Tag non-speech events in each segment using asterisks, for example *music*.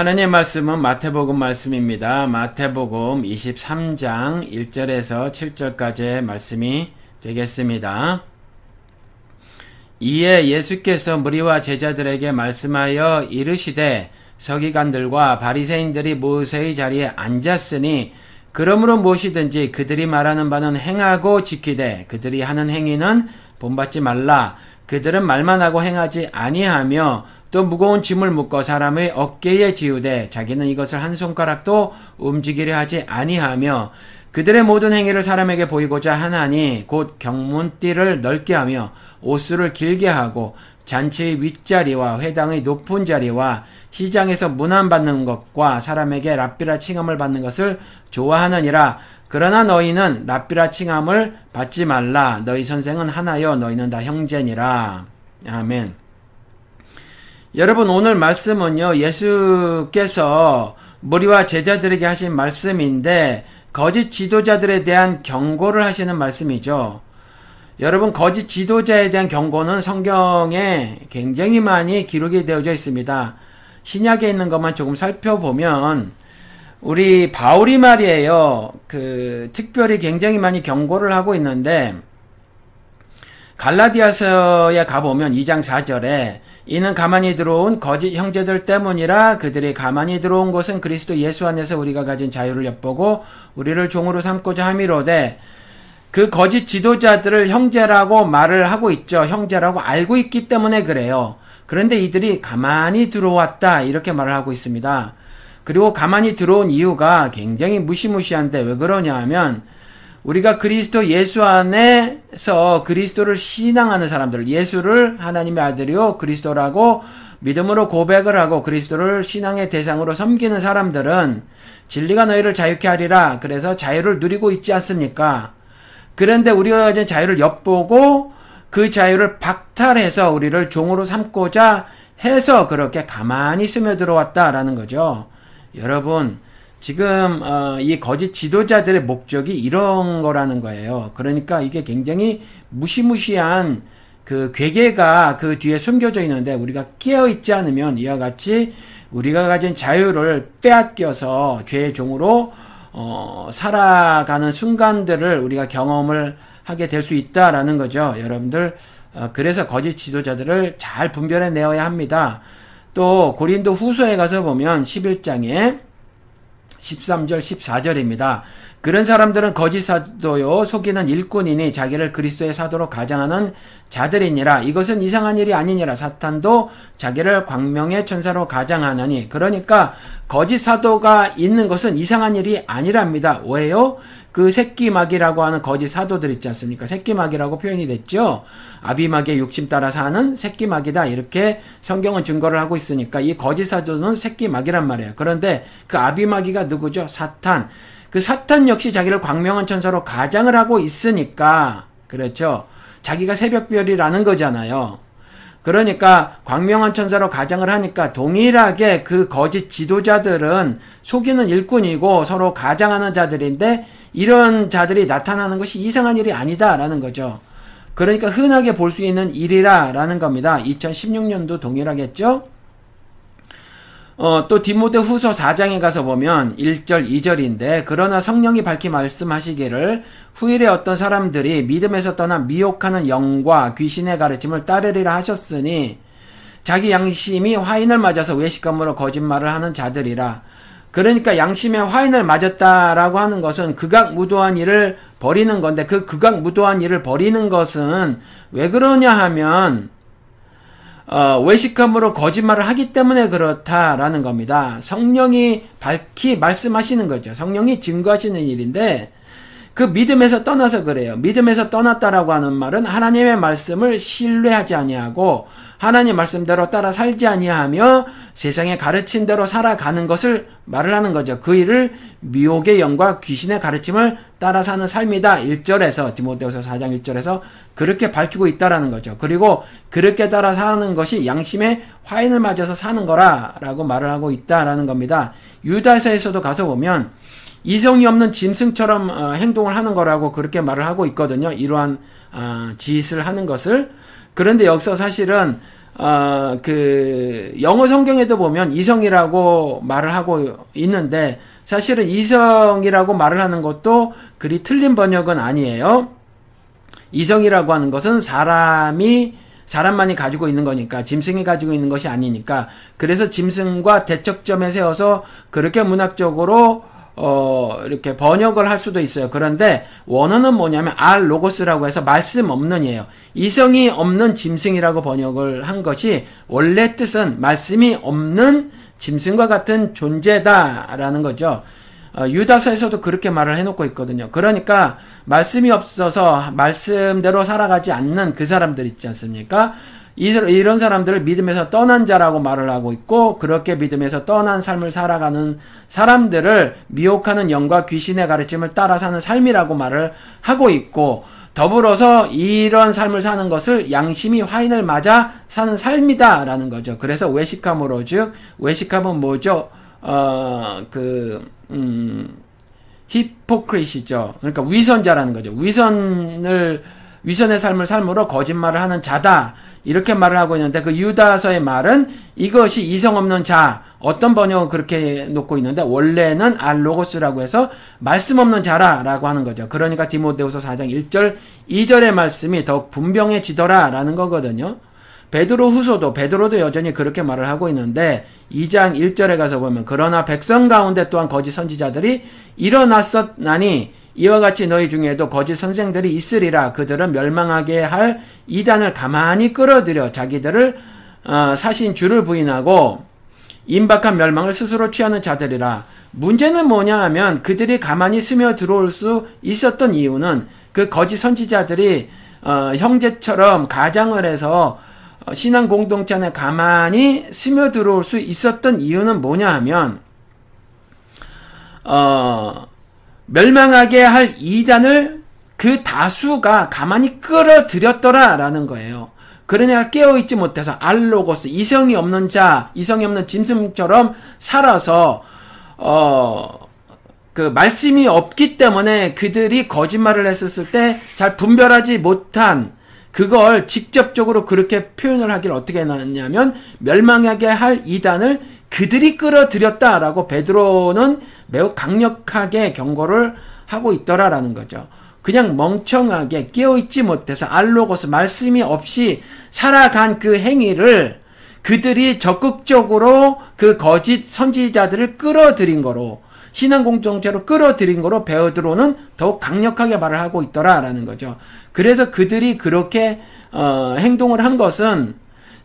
하나님의 말씀은 마태복음 말씀입니다. 마태복음 23장 1절에서 7절까지의 말씀이 되겠습니다. 이에 예수께서 무리와 제자들에게 말씀하여 이르시되 서기관들과 바리새인들이 모세의 자리에 앉았으니 그러므로 무엇이든지 그들이 말하는 바는 행하고 지키되 그들이 하는 행위는 본받지 말라 그들은 말만 하고 행하지 아니하며 또 무거운 짐을 묶어 사람의 어깨에 지우되 자기는 이것을 한 손가락도 움직이려 하지 아니하며 그들의 모든 행위를 사람에게 보이고자 하나니 곧 경문띠를 넓게 하며 옷수를 길게 하고 잔치의 윗자리와 회당의 높은 자리와 시장에서 문안받는 것과 사람에게 랍비라 칭함을 받는 것을 좋아하느니라. 그러나 너희는 랍비라 칭함을 받지 말라. 너희 선생은 하나여 너희는 다 형제니라. 아멘 여러분 오늘 말씀은요 예수께서 무리와 제자들에게 하신 말씀인데 거짓 지도자들에 대한 경고를 하시는 말씀이죠. 여러분 거짓 지도자에 대한 경고는 성경에 굉장히 많이 기록이 되어져 있습니다. 신약에 있는 것만 조금 살펴보면 우리 바울이 말이에요. 그 특별히 굉장히 많이 경고를 하고 있는데 갈라디아서에 가보면 2장 4절에 이는 가만히 들어온 거짓 형제들 때문이라 그들이 가만히 들어온 것은 그리스도 예수 안에서 우리가 가진 자유를 엿보고 우리를 종으로 삼고자 함이로되 그 거짓 지도자들을 형제라고 말을 하고 있죠. 형제라고 알고 있기 때문에 그래요. 그런데 이들이 가만히 들어왔다 이렇게 말을 하고 있습니다. 그리고 가만히 들어온 이유가 굉장히 무시무시한데 왜 그러냐 하면 우리가 그리스도 예수 안에 서 그리스도를 신앙하는 사람들, 예수를 하나님의 아들이요 그리스도라고 믿음으로 고백을 하고 그리스도를 신앙의 대상으로 섬기는 사람들은 진리가 너희를 자유케 하리라. 그래서 자유를 누리고 있지 않습니까? 그런데 우리가 가진 자유를 엿보고 그 자유를 박탈해서 우리를 종으로 삼고자 해서 그렇게 가만히 스며들어왔다라는 거죠. 여러분, 지금 어, 이 거짓 지도자들의 목적이 이런 거라는 거예요. 그러니까 이게 굉장히 무시무시한 그 괴계가 그 뒤에 숨겨져 있는데 우리가 깨어 있지 않으면 이와 같이 우리가 가진 자유를 빼앗겨서 죄의 종으로 어, 살아가는 순간들을 우리가 경험을 하게 될 수 있다라는 거죠. 여러분들 어, 그래서 거짓 지도자들을 잘 분별해 내어야 합니다. 또 고린도 후서에 가서 보면 11장에 13절 14절입니다. 그런 사람들은 거짓 사도요 속이는 일꾼이니 자기를 그리스도의 사도로 가장하는 자들이니라 이것은 이상한 일이 아니니라 사탄도 자기를 광명의 천사로 가장하느니 그러니까 거짓 사도가 있는 것은 이상한 일이 아니랍니다. 왜요? 그 새끼마귀라고 하는 거짓 사도들 있지 않습니까? 새끼마귀라고 표현이 됐죠. 아비마귀의 욕심 따라 사는 새끼마귀다 이렇게 성경은 증거를 하고 있으니까 이 거짓 사도는 새끼마귀란 말이에요. 그런데 그 아비마귀가 누구죠? 사탄. 그 사탄 역시 자기를 광명한 천사로 가장을 하고 있으니까 그렇죠. 자기가 새벽별이라는 거잖아요. 그러니까 광명한 천사로 가장을 하니까 동일하게 그 거짓 지도자들은 속이는 일꾼이고 서로 가장하는 자들인데 이런 자들이 나타나는 것이 이상한 일이 아니다라는 거죠. 그러니까 흔하게 볼 수 있는 일이라라는 겁니다. 2016년도 동일하겠죠? 어, 또 디모데 후서 4장에 가서 보면 1절, 2절인데, 그러나 성령이 밝히 말씀하시기를 후일에 어떤 사람들이 믿음에서 떠나 미혹하는 영과 귀신의 가르침을 따르리라 하셨으니, 자기 양심이 화인을 맞아서 외식감으로 거짓말을 하는 자들이라. 그러니까 양심에 화인을 맞았다라고 하는 것은 극악무도한 일을 버리는 건데 그 극악무도한 일을 버리는 것은 왜 그러냐 하면 어, 외식함으로 거짓말을 하기 때문에 그렇다라는 겁니다. 성령이 밝히 말씀하시는 거죠. 성령이 증거하시는 일인데 그 믿음에서 떠나서 그래요. 믿음에서 떠났다라고 하는 말은 하나님의 말씀을 신뢰하지 아니하고 하나님 말씀대로 따라 살지 아니하며 세상에 가르친 대로 살아가는 것을 말을 하는 거죠. 그 일을 미혹의 영과 귀신의 가르침을 따라 사는 삶이다. 1절에서 디모데후서 4장 1절에서 그렇게 밝히고 있다라는 거죠. 그리고 그렇게 따라 사는 것이 양심의 화인을 맞아서 사는 거라라고 말을 하고 있다라는 겁니다. 유다서에서도 가서 보면 이성이 없는 짐승처럼 어, 행동을 하는 거라고 그렇게 말을 하고 있거든요. 이러한 어, 짓을 하는 것을 그런데 여기서 사실은 어, 그 영어 성경에도 보면 이성이라고 말을 하고 있는데 사실은 이성이라고 말을 하는 것도 그리 틀린 번역은 아니에요. 이성이라고 하는 것은 사람이 사람만이 가지고 있는 거니까 짐승이 가지고 있는 것이 아니니까 그래서 짐승과 대척점에 세워서 그렇게 문학적으로 어 이렇게 번역을 할 수도 있어요. 그런데 원어는 뭐냐면 알 로고스라고 해서 말씀 없는이에요. 이성이 없는 짐승이라고 번역을 한 것이 원래 뜻은 말씀이 없는 짐승과 같은 존재다라는 거죠. 어, 유다서에서도 그렇게 말을 해놓고 있거든요. 그러니까 말씀이 없어서 말씀대로 살아가지 않는 그 사람들 있지 않습니까? 이런 사람들을 믿음에서 떠난 자라고 말을 하고 있고 그렇게 믿음에서 떠난 삶을 살아가는 사람들을 미혹하는 영과 귀신의 가르침을 따라 사는 삶이라고 말을 하고 있고 더불어서 이런 삶을 사는 것을 양심이 화인을 맞아 사는 삶이다라는 거죠. 그래서 외식함으로 즉 외식함은 뭐죠? 어그 음, 히포크리시죠. 그러니까 위선자라는 거죠. 위선을 위선의 삶을 삶으로 거짓말을 하는 자다. 이렇게 말을 하고 있는데 그 유다서의 말은 이것이 이성 없는 자 어떤 번역은 그렇게 놓고 있는데 원래는 알로고스라고 해서 말씀 없는 자라라고 하는 거죠. 그러니까 디모데후서 4장 1절 2절의 말씀이 더욱 분명해지더라라는 거거든요. 베드로 후서도 베드로도 여전히 그렇게 말을 하고 있는데 2장 1절에 가서 보면 그러나 백성 가운데 또한 거짓 선지자들이 일어났었나니 이와 같이 너희 중에도 거짓 선생들이 있으리라. 그들은 멸망하게 할 이단을 가만히 끌어들여 자기들을 어, 사신 주를 부인하고 임박한 멸망을 스스로 취하는 자들이라. 문제는 뭐냐 하면 그들이 가만히 스며 들어올 수 있었던 이유는 그 거짓 선지자들이 어, 형제처럼 가장을 해서 어, 신앙 공동체 안에 가만히 스며 들어올 수 있었던 이유는 뭐냐 하면 어, 멸망하게 할 이단을 그 다수가 가만히 끌어들였더라라는 거예요. 그러냐 깨어있지 못해서 알로고스 이성이 없는 자, 이성이 없는 짐승처럼 살아서 어, 그 말씀이 없기 때문에 그들이 거짓말을 했었을 때 잘 분별하지 못한 그걸 직접적으로 그렇게 표현을 하길 어떻게 해놨냐면 멸망하게 할 이단을 그들이 끌어들였다라고 베드로는 매우 강력하게 경고를 하고 있더라라는 거죠. 그냥 멍청하게 깨어있지 못해서 알로고스 말씀이 없이 살아간 그 행위를 그들이 적극적으로 그 거짓 선지자들을 끌어들인 거로 신앙 공동체로 끌어들인 거로 베드로는 더욱 강력하게 말을 하고 있더라라는 거죠. 그래서 그들이 그렇게 어, 행동을 한 것은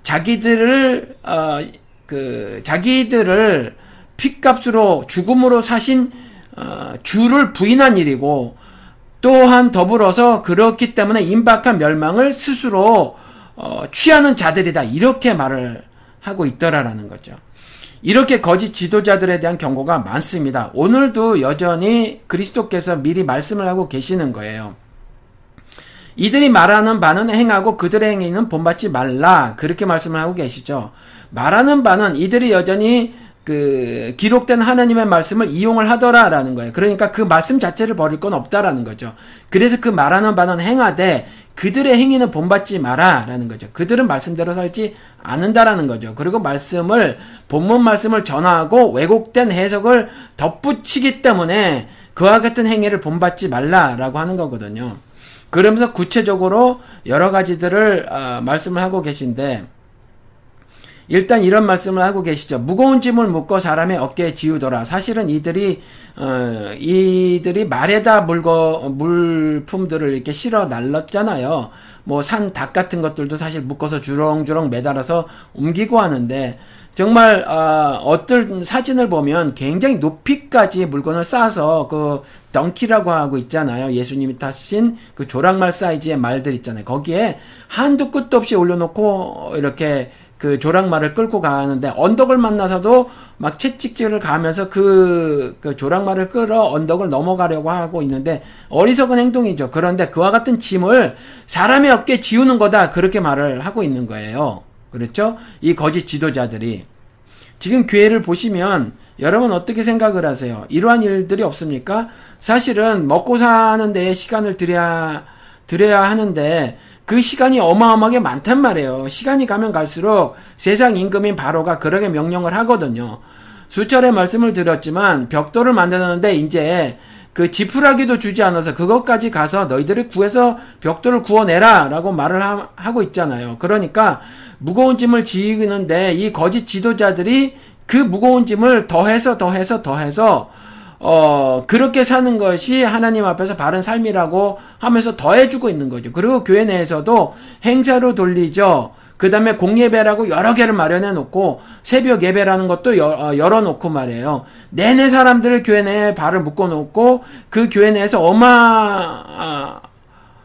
자기들을 어, 그 자기들을 핏값으로 죽음으로 사신 어, 주를 부인한 일이고 또한 더불어서 그렇기 때문에 임박한 멸망을 스스로 어, 취하는 자들이다 이렇게 말을 하고 있더라라는 거죠. 이렇게 거짓 지도자들에 대한 경고가 많습니다. 오늘도 여전히 그리스도께서 미리 말씀을 하고 계시는 거예요. 이들이 말하는 바는 행하고 그들의 행위는 본받지 말라. 그렇게 말씀을 하고 계시죠. 말하는 바는 이들이 여전히 그 기록된 하나님의 말씀을 이용을 하더라라는 거예요. 그러니까 그 말씀 자체를 버릴 건 없다라는 거죠. 그래서 그 말하는 바는 행하되 그들의 행위는 본받지 마라라는 거죠. 그들은 말씀대로 살지 않는다라는 거죠. 그리고 말씀을 본문 말씀을 전하고 왜곡된 해석을 덧붙이기 때문에 그와 같은 행위를 본받지 말라라고 하는 거거든요. 그러면서 구체적으로 여러 가지들을 어, 말씀을 하고 계신데 일단 이런 말씀을 하고 계시죠. 무거운 짐을 묶어 사람의 어깨에 지우더라. 사실은 이들이 어, 이들이 말에다 물거 물품들을 이렇게 실어 날랐잖아요. 뭐 산 닭 같은 것들도 사실 묶어서 주렁주렁 매달아서 옮기고 하는데 정말 어, 어떤 사진을 보면 굉장히 높이까지 물건을 쌓아서 그 덩키라고 하고 있잖아요. 예수님이 타신 그 조랑말 사이즈의 말들 있잖아요. 거기에 한두 끝도 없이 올려놓고 이렇게 그 조랑말을 끌고 가는데 언덕을 만나서도 막 채찍질을 가면서 그, 그 조랑말을 끌어 언덕을 넘어가려고 하고 있는데 어리석은 행동이죠. 그런데 그와 같은 짐을 사람의 어깨에 지우는 거다. 그렇게 말을 하고 있는 거예요. 그렇죠? 이 거짓 지도자들이. 지금 교회를 보시면 여러분 어떻게 생각을 하세요? 이러한 일들이 없습니까? 사실은 먹고 사는 데에 시간을 들여야, 들여야 하는데 그 시간이 어마어마하게 많단 말이에요. 시간이 가면 갈수록 세상 임금인 바로가 그렇게 명령을 하거든요. 수철의 말씀을 드렸지만 벽돌을 만드는데 이제 그 지푸라기도 주지 않아서 그것까지 가서 너희들이 구해서 벽돌을 구워내라 라고 말을 하, 고 있잖아요. 그러니까 무거운 짐을 지는데 이 거짓 지도자들이 그 무거운 짐을 더해서 더해서 더해서 어 그렇게 사는 것이 하나님 앞에서 바른 삶이라고 하면서 더해주고 있는 거죠. 그리고 교회 내에서도 행사로 돌리죠. 그 다음에 공예배라고 여러 개를 마련해 놓고 새벽 예배라는 것도 여, 어, 열어 놓고 말이에요. 내내 사람들을 교회 내에 발을 묶어 놓고 그 교회 내에서 어마 아,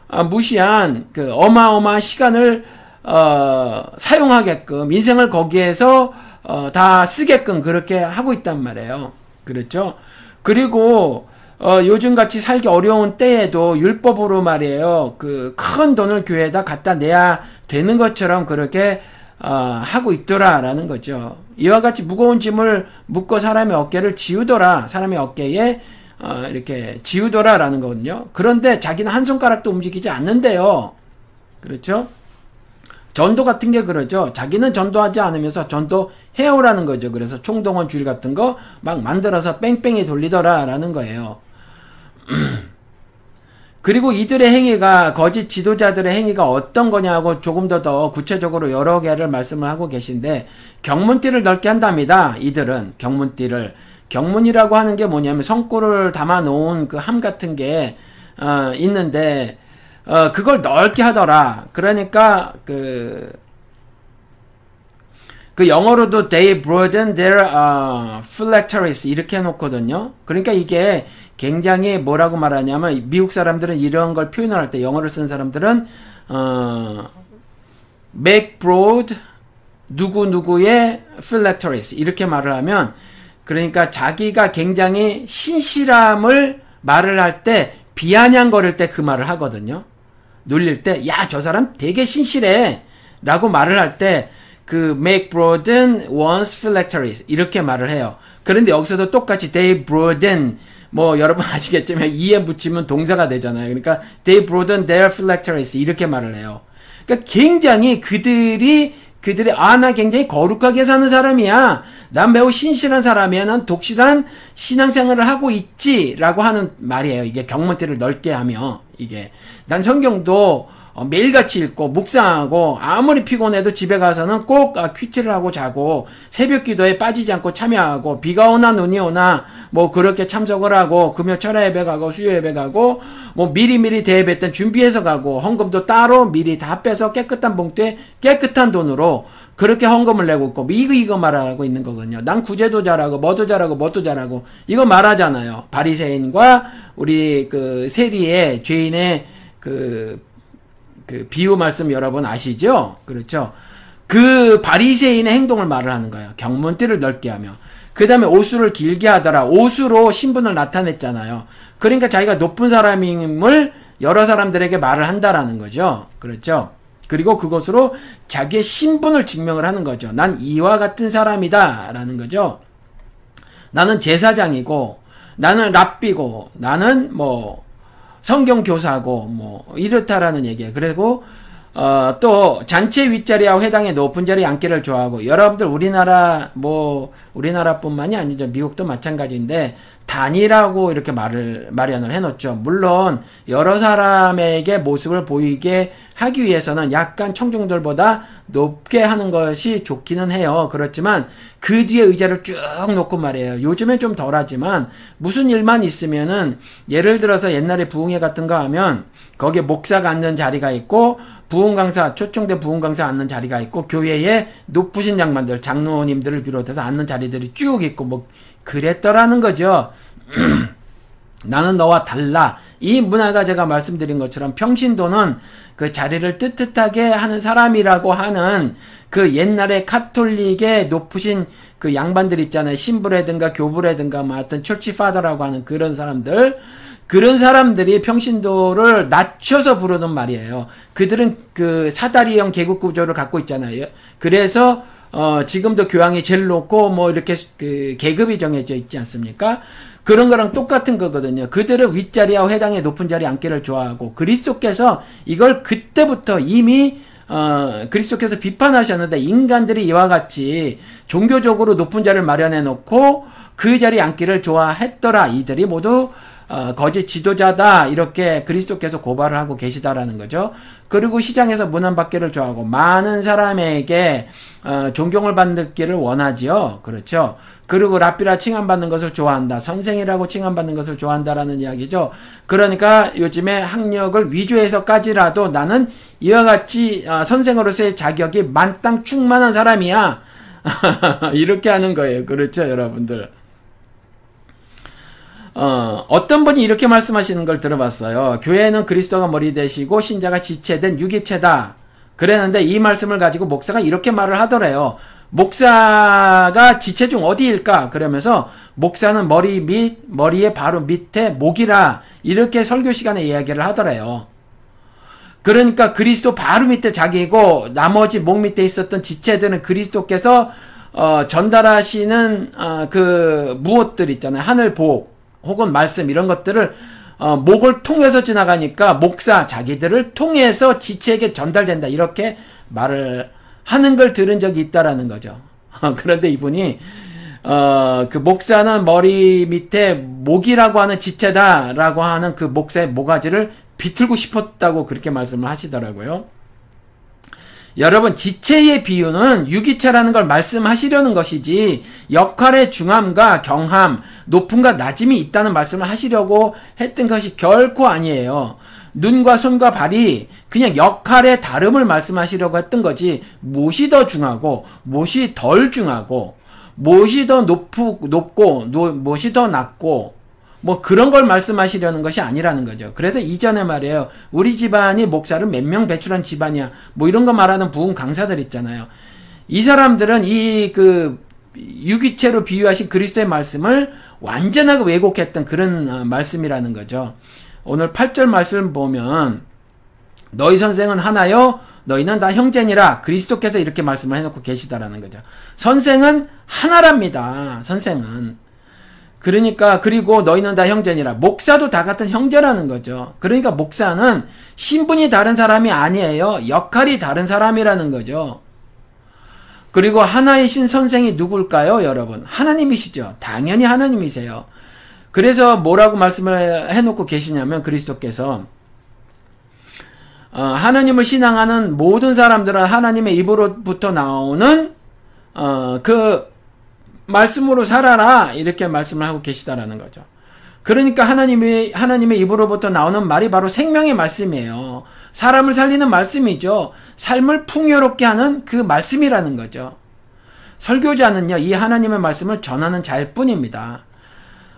아, 무시한 그 어마어마한 시간을 어, 사용하게끔 인생을 거기에서 어, 다 쓰게끔 그렇게 하고 있단 말이에요. 그렇죠? 그리고 어, 요즘 같이 살기 어려운 때에도 율법으로 말이에요. 그 큰 돈을 교회에다 갖다 내야 되는 것처럼 그렇게 어, 하고 있더라라는 거죠. 이와 같이 무거운 짐을 묶고 사람의 어깨를 지우더라. 사람의 어깨에 어, 이렇게 지우더라라는 거거든요. 그런데 자기는 한 손가락도 움직이지 않는데요. 그렇죠? 전도 같은 게 그러죠. 자기는 전도하지 않으면서 전도 해오라는 거죠. 그래서 총동원 줄 같은 거 막 만들어서 뺑뺑이 돌리더라라는 거예요. *clears throat* 그리고 이들의 행위가 거짓 지도자들의 행위가 어떤 거냐고 조금 더 더 구체적으로 여러 개를 말씀을 하고 계신데 경문띠를 넓게 한답니다. 이들은 경문띠를 경문이라고 하는 게 뭐냐면 성골을 담아 놓은 그 함 같은 게 어, 있는데 어, 그걸 넓게 하더라. 그러니까 그, 그 영어로도 they broaden their uh, phylacteries 이렇게 해놓거든요. 그러니까 이게 굉장히 뭐라고 말하냐면 미국 사람들은 이런 걸 표현을 할 때 영어를 쓴 사람들은 어, make broad 누구 누구의 phylacteries 이렇게 말을 하면 그러니까 자기가 굉장히 신실함을 말을 할 때 비아냥거릴 때 그 말을 하거든요. 놀릴 때, 야, 저 사람 되게 신실해. 라고 말을 할 때, 그, make broaden one's phylacteries. 이렇게 말을 해요. 그런데 여기서도 똑같이 they broaden. 뭐, 여러분 *laughs* 아시겠지만, 이에 붙이면 동사가 되잖아요. 그러니까, they broaden their phylacteries. 이렇게 말을 해요. 그러니까 굉장히 그들이 그들이 아 나 굉장히 거룩하게 사는 사람이야. 난 매우 신실한 사람이야. 난 독실한 신앙생활을 하고 있지라고 하는 말이에요. 이게 경문띠를 넓게 하며 이게 난 성경도 어, 매일같이 읽고 묵상하고 아무리 피곤해도 집에 가서는 꼭 아, 큐티를 하고 자고 새벽 기도에 빠지지 않고 참여하고 비가 오나 눈이 오나 뭐 그렇게 참석을 하고 금요 철야 예배 가고 수요 예배 가고 뭐 미리미리 대예배 때 준비해서 가고 헌금도 따로 미리 다 빼서 깨끗한 봉투에 깨끗한 돈으로 그렇게 헌금을 내고 있고 뭐 이거 이거 말하고 있는 거거든요. 난 구제도 잘하고 뭐도 잘하고 뭐도 잘하고 이거 말하잖아요. 바리새인과 우리 그 세리의 죄인의 그, 그 비유 말씀 여러분 아시죠? 그렇죠? 그 바리새인의 행동을 말을 하는 거예요. 경문띠를 넓게 하며. 그 다음에 옷수를 길게 하더라. 옷으로 신분을 나타냈잖아요. 그러니까 자기가 높은 사람임을 여러 사람들에게 말을 한다라는 거죠. 그렇죠? 그리고 그것으로 자기의 신분을 증명을 하는 거죠. 난 이와 같은 사람이다. 라는 거죠. 나는 제사장이고, 나는 랍비고, 나는 뭐, 성경 교사고 뭐 이렇다라는 얘기예요. 그리고 어, 또 잔치 윗자리와 회당의 높은 자리 앉기를 좋아하고 여러분들 우리나라 뭐 우리나라뿐만이 아니죠 미국도 마찬가지인데 단이라고 이렇게 말을 마련을 해놓죠. 물론 여러 사람에게 모습을 보이게 하기 위해서는 약간 청중들보다 높게 하는 것이 좋기는 해요. 그렇지만 그 뒤에 의자를 쭉 놓고 말이에요. 요즘엔 좀 덜하지만 무슨 일만 있으면은 예를 들어서 옛날에 부흥회 같은 거 하면 거기에 목사가 앉는 자리가 있고 부흥 강사 초청대 부흥 강사 앉는 자리가 있고 교회에 높으신 양반들 장로님들을 비롯해서 앉는 자리들이 쭉 있고 뭐 그랬더라는 거죠. *clears throat* 나는 너와 달라. 이 문화가 제가 말씀드린 것처럼 평신도는 그 자리를 뜨뜻하게 하는 사람이라고 하는 그 옛날에 카톨릭의 높으신 그 양반들 있잖아요. 신부라든가 교부라든가 뭐 하여튼 철치파더라고 하는 그런 사람들. 그런 사람들이 평신도를 낮춰서 부르는 말이에요. 그들은 그 사다리형 계급 구조를 갖고 있잖아요. 그래서 어, 지금도 교황이 제일 높고, 뭐, 이렇게, 그, 계급이 정해져 있지 않습니까? 그런 거랑 똑같은 거거든요. 그들은 윗자리와 회당의 높은 자리 앉기를 좋아하고 그리스도께서 이걸 그때부터 이미 어, 그리스도께서 비판하셨는데 인간들이 이와 같이 종교적으로 높은 자리를 마련해 놓고 그 자리에 앉기를 좋아했더라. 이들이 모두 어, 거짓 지도자다 이렇게 그리스도께서 고발을 하고 계시다라는 거죠. 그리고 시장에서 문안 받기를 좋아하고 많은 사람에게 어, 존경을 받기를 원하지요. 그렇죠. 그리고 랍비라 칭함받는 것을 좋아한다. 선생이라고 칭함받는 것을 좋아한다라는 이야기죠. 그러니까 요즘에 학력을 위조해서까지라도 나는 이와 같이 어, 선생으로서의 자격이 만땅 충만한 사람이야. *laughs* 이렇게 하는 거예요. 그렇죠, 여러분들. 어, 어떤 분이 이렇게 말씀하시는 걸 들어봤어요. 교회는 그리스도가 머리 되시고 신자가 지체된 유기체다. 그랬는데 이 말씀을 가지고 목사가 이렇게 말을 하더래요. 목사가 지체 중 어디일까? 그러면서 목사는 머리 밑, 머리의 바로 밑에 목이라 이렇게 설교 시간에 이야기를 하더래요. 그러니까 그리스도 바로 밑에 자기고 나머지 목 밑에 있었던 지체들은 그리스도께서 어, 전달하시는 어, 그 무엇들 있잖아요. 하늘 복, 혹은 말씀 이런 것들을 어, 목을 통해서 지나가니까 목사 자기들을 통해서 지체에게 전달된다 이렇게 말을 하는 걸 들은 적이 있다라는 거죠. *laughs* 그런데 이분이 어, 그 목사는 머리 밑에 목이라고 하는 지체다라고 하는 그 목사의 모가지를 비틀고 싶었다고 그렇게 말씀을 하시더라고요. 여러분 지체의 비유는 유기체라는 걸 말씀하시려는 것이지 역할의 중함과 경함, 높음과 낮음이 있다는 말씀을 하시려고 했던 것이 결코 아니에요. 눈과 손과 발이 그냥 역할의 다름을 말씀하시려고 했던 거지 무엇이 더 중하고 무엇이 덜 중하고 무엇이 더 높고 높고 무엇이 더 낮고 뭐 그런 걸 말씀하시려는 것이 아니라는 거죠. 그래서 이전에 말이에요. 우리 집안이 목사를 몇 명 배출한 집안이야. 뭐 이런 거 말하는 부흥 강사들 있잖아요. 이 사람들은 이 그 유기체로 비유하신 그리스도의 말씀을 완전하게 왜곡했던 그런 어, 말씀이라는 거죠. 오늘 8절 말씀 보면 너희 선생은 하나요? 너희는 다 형제니라 그리스도께서 이렇게 말씀을 해놓고 계시다라는 거죠. 선생은 하나랍니다. 선생은 그러니까 그리고 너희는 다 형제니라. 목사도 다 같은 형제라는 거죠. 그러니까 목사는 신분이 다른 사람이 아니에요. 역할이 다른 사람이라는 거죠. 그리고 하나이신 선생이 누굴까요, 여러분? 하나님이시죠. 당연히 하나님이세요. 그래서 뭐라고 말씀을 해놓고 계시냐면 그리스도께서 어, 하나님을 신앙하는 모든 사람들은 하나님의 입으로부터 나오는 어, 그 말씀으로 살아라 이렇게 말씀을 하고 계시다라는 거죠. 그러니까 하나님의 하나님의 입으로부터 나오는 말이 바로 생명의 말씀이에요. 사람을 살리는 말씀이죠. 삶을 풍요롭게 하는 그 말씀이라는 거죠. 설교자는요, 이 하나님의 말씀을 전하는 자일 뿐입니다.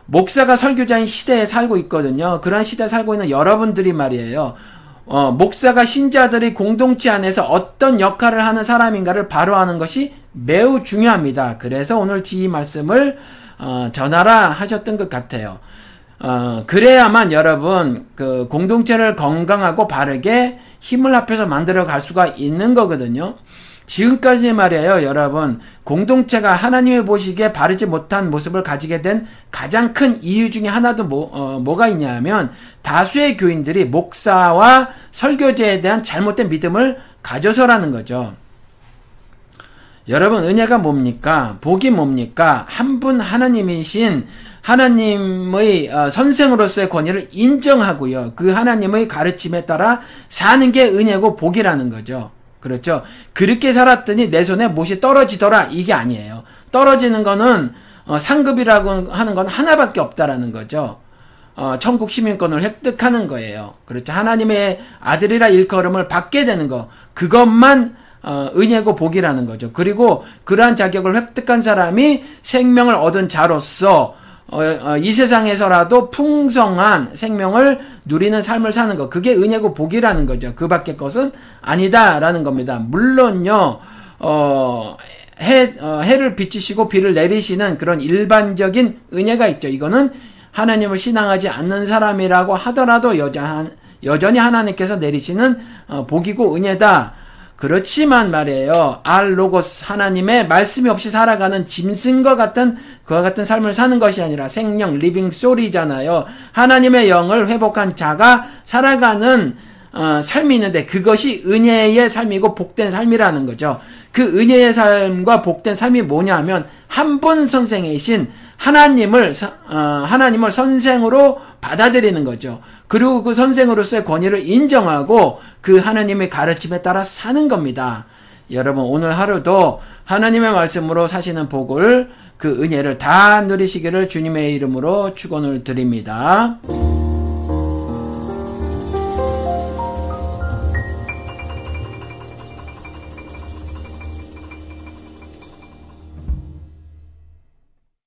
목사가 설교자인 시대에 살고 있거든요. 그런 시대에 살고 있는 여러분들이 말이에요. 어, 목사가 신자들의 공동체 안에서 어떤 역할을 하는 사람인가를 바로 하는 것이 매우 중요합니다. 그래서 오늘 지 말씀을 어, 전하라 하셨던 것 같아요. 어, 그래야만 여러분 그 공동체를 건강하고 바르게 힘을 합해서 만들어 갈 수가 있는 거거든요. 지금까지 말이에요, 여러분. 공동체가 하나님의 보시기에 바르지 못한 모습을 가지게 된 가장 큰 이유 중에 하나도 뭐, 어, 뭐가 있냐면, 다수의 교인들이 목사와 설교제에 대한 잘못된 믿음을 가져서라는 거죠. 여러분, 은혜가 뭡니까? 복이 뭡니까? 한 분 하나님이신 하나님의 어, 선생으로서의 권위를 인정하고요. 그 하나님의 가르침에 따라 사는 게 은혜고 복이라는 거죠. 그렇죠. 그렇게 살았더니 내 손에 못이 떨어지더라. 이게 아니에요. 떨어지는 거는 어, 상급이라고 하는 건 하나밖에 없다라는 거죠. 어, 천국 시민권을 획득하는 거예요. 그렇죠. 하나님의 아들이라 일컬음을 받게 되는 거. 그것만 어, 은혜고 복이라는 거죠. 그리고 그러한 자격을 획득한 사람이 생명을 얻은 자로서 어, 어, 이 세상에서라도 풍성한 생명을 누리는 삶을 사는 것. 그게 은혜고 복이라는 거죠. 그 밖의 것은 아니다라는 겁니다. 물론요, 어, 해, 어, 해를 비치시고 비를 내리시는 그런 일반적인 은혜가 있죠. 이거는 하나님을 신앙하지 않는 사람이라고 하더라도 여전, 여전히 하나님께서 내리시는 어, 복이고 은혜다. 그렇지만 말이에요. 알 로고스 하나님의 말씀이 없이 살아가는 짐승과 같은 그와 같은 삶을 사는 것이 아니라 생명 living soul이잖아요. 하나님의 영을 회복한 자가 살아가는 어, 삶이 있는데 그것이 은혜의 삶이고 복된 삶이라는 거죠. 그 은혜의 삶과 복된 삶이 뭐냐면 한 분 선생이신 하나님을 어, 하나님을 선생으로 받아들이는 거죠. 그리고 그 선생으로서의 권위를 인정하고 그 하나님의 가르침에 따라 사는 겁니다. 여러분 오늘 하루도 하나님의 말씀으로 사시는 복을 그 은혜를 다 누리시기를 주님의 이름으로 축원을 드립니다.